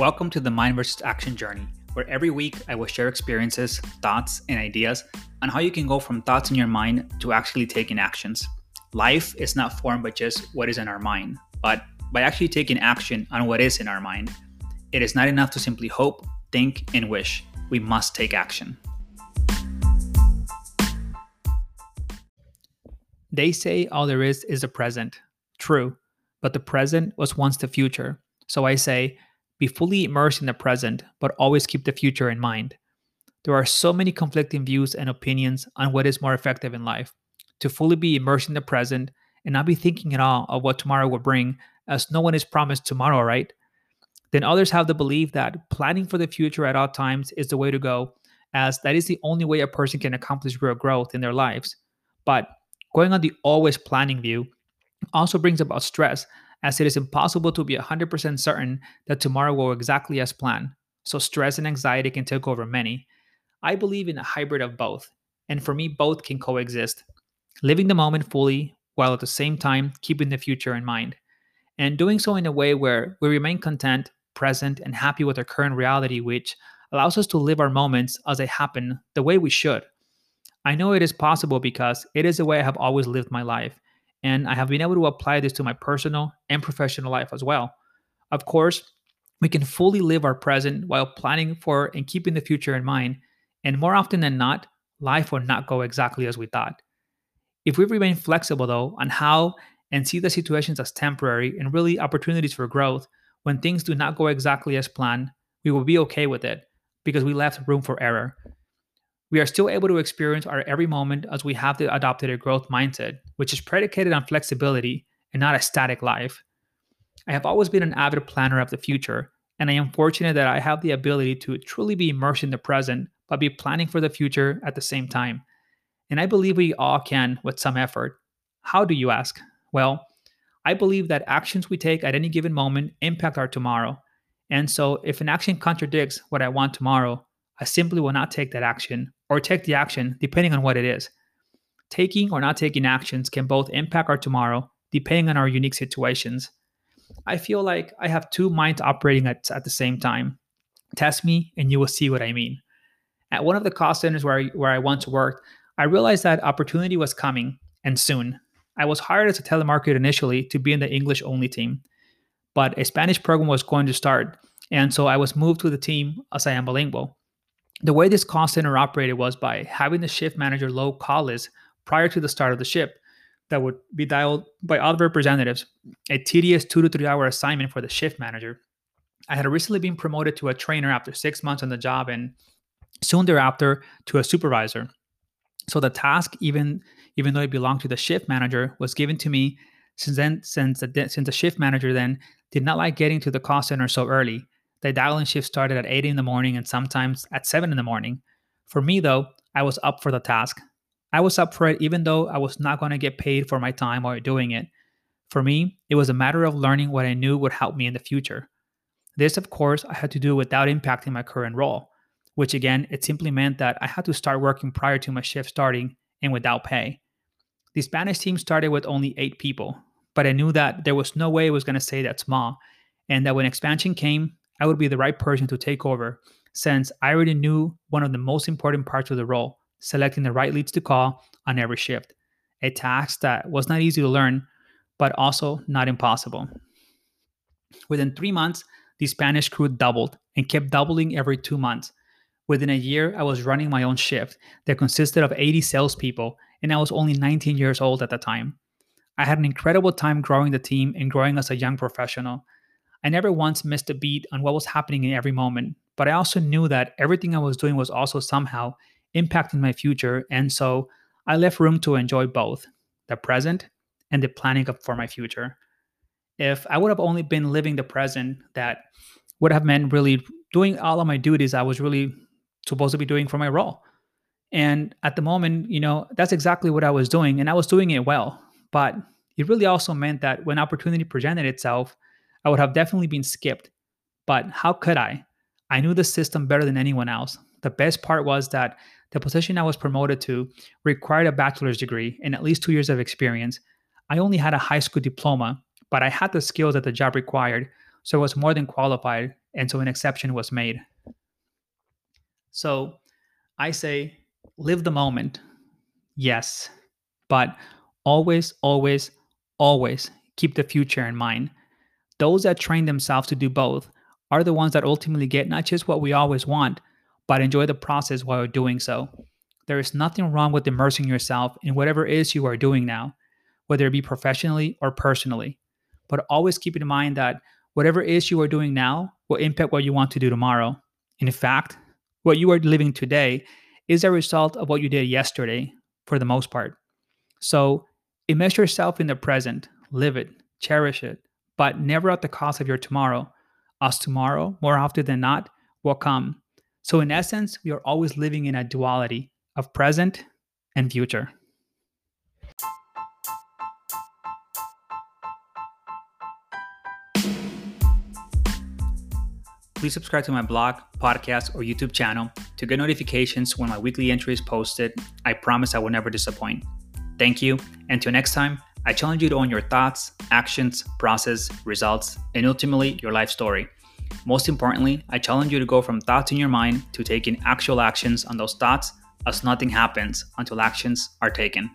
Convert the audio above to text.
Welcome to the Mind versus Action journey, where every week I will share experiences, thoughts, and ideas on how you can go from thoughts in your mind to actually taking actions. Life is not formed by just what is in our mind, but by actually taking action on what is in our mind. It is not enough to simply hope, think, and wish. We must take action. They say all there is is the present. True, but the present was once the future. So I say, be fully immersed in the present, but always keep the future in mind. There are so many conflicting views and opinions on what is more effective in life. To fully be immersed in the present and not be thinking at all of what tomorrow will bring, as no one is promised tomorrow, right? Then others have the belief that planning for the future at all times is the way to go, as that is the only way a person can accomplish real growth in their lives. But going on the always planning view also brings about stress as it is impossible to be 100% certain that tomorrow will exactly as planned. So stress and anxiety can take over many. I believe in a hybrid of both, and for me, both can coexist. Living the moment fully while at the same time keeping the future in mind, and doing so in a way where we remain content, present, and happy with our current reality, which allows us to live our moments as they happen the way we should. I know it is possible because it is the way I have always lived my life, and I have been able to apply this to my personal and professional life as well. Of course, we can fully live our present while planning for and keeping the future in mind. And more often than not, life will not go exactly as we thought. If we remain flexible, though, on how and see the situations as temporary and really opportunities for growth, when things do not go exactly as planned, we will be okay with it because we left room for error we are still able to experience our every moment as we have the adopted a growth mindset, which is predicated on flexibility and not a static life. I have always been an avid planner of the future, and I am fortunate that I have the ability to truly be immersed in the present but be planning for the future at the same time. And I believe we all can with some effort. How do you ask? Well, I believe that actions we take at any given moment impact our tomorrow. And so, if an action contradicts what I want tomorrow, I simply will not take that action or take the action depending on what it is. Taking or not taking actions can both impact our tomorrow depending on our unique situations. I feel like I have two minds operating at, at the same time. Test me and you will see what I mean. At one of the call centers where I, where I once worked, I realized that opportunity was coming and soon. I was hired as a telemarketer initially to be in the English only team, but a Spanish program was going to start, and so I was moved to the team as I am bilingual. The way this call center operated was by having the shift manager load call list prior to the start of the shift that would be dialed by other representatives, a tedious two to three hour assignment for the shift manager. I had recently been promoted to a trainer after six months on the job and soon thereafter to a supervisor. So the task, even even though it belonged to the shift manager, was given to me since then since the since the shift manager then did not like getting to the call center so early the dial-in shift started at 8 in the morning and sometimes at 7 in the morning. For me, though, I was up for the task. I was up for it even though I was not going to get paid for my time while doing it. For me, it was a matter of learning what I knew would help me in the future. This, of course, I had to do without impacting my current role, which again, it simply meant that I had to start working prior to my shift starting and without pay. The Spanish team started with only eight people, but I knew that there was no way it was going to stay that small, and that when expansion came, I would be the right person to take over since I already knew one of the most important parts of the role selecting the right leads to call on every shift, a task that was not easy to learn, but also not impossible. Within three months, the Spanish crew doubled and kept doubling every two months. Within a year, I was running my own shift that consisted of 80 salespeople, and I was only 19 years old at the time. I had an incredible time growing the team and growing as a young professional. I never once missed a beat on what was happening in every moment, but I also knew that everything I was doing was also somehow impacting my future, and so I left room to enjoy both the present and the planning for my future. If I would have only been living the present, that would have meant really doing all of my duties I was really supposed to be doing for my role. And at the moment, you know, that's exactly what I was doing, and I was doing it well. But it really also meant that when opportunity presented itself, I would have definitely been skipped. But how could I? I knew the system better than anyone else. The best part was that the position I was promoted to required a bachelor's degree and at least two years of experience. I only had a high school diploma, but I had the skills that the job required. So I was more than qualified, and so an exception was made. So I say, live the moment. Yes, but always, always, always keep the future in mind. Those that train themselves to do both are the ones that ultimately get not just what we always want, but enjoy the process while you're doing so. There is nothing wrong with immersing yourself in whatever it is you are doing now, whether it be professionally or personally. But always keep in mind that whatever it is you are doing now will impact what you want to do tomorrow. In fact, what you are living today is a result of what you did yesterday for the most part. So immerse yourself in the present, live it, cherish it, but never at the cost of your tomorrow, as tomorrow, more often than not, will come. So, in essence, we are always living in a duality of present and future. Please subscribe to my blog, podcast, or YouTube channel to get notifications when my weekly entry is posted. I promise I will never disappoint. Thank you. Until next time, I challenge you to own your thoughts, actions, process, results, and ultimately your life story. Most importantly, I challenge you to go from thoughts in your mind to taking actual actions on those thoughts as nothing happens until actions are taken.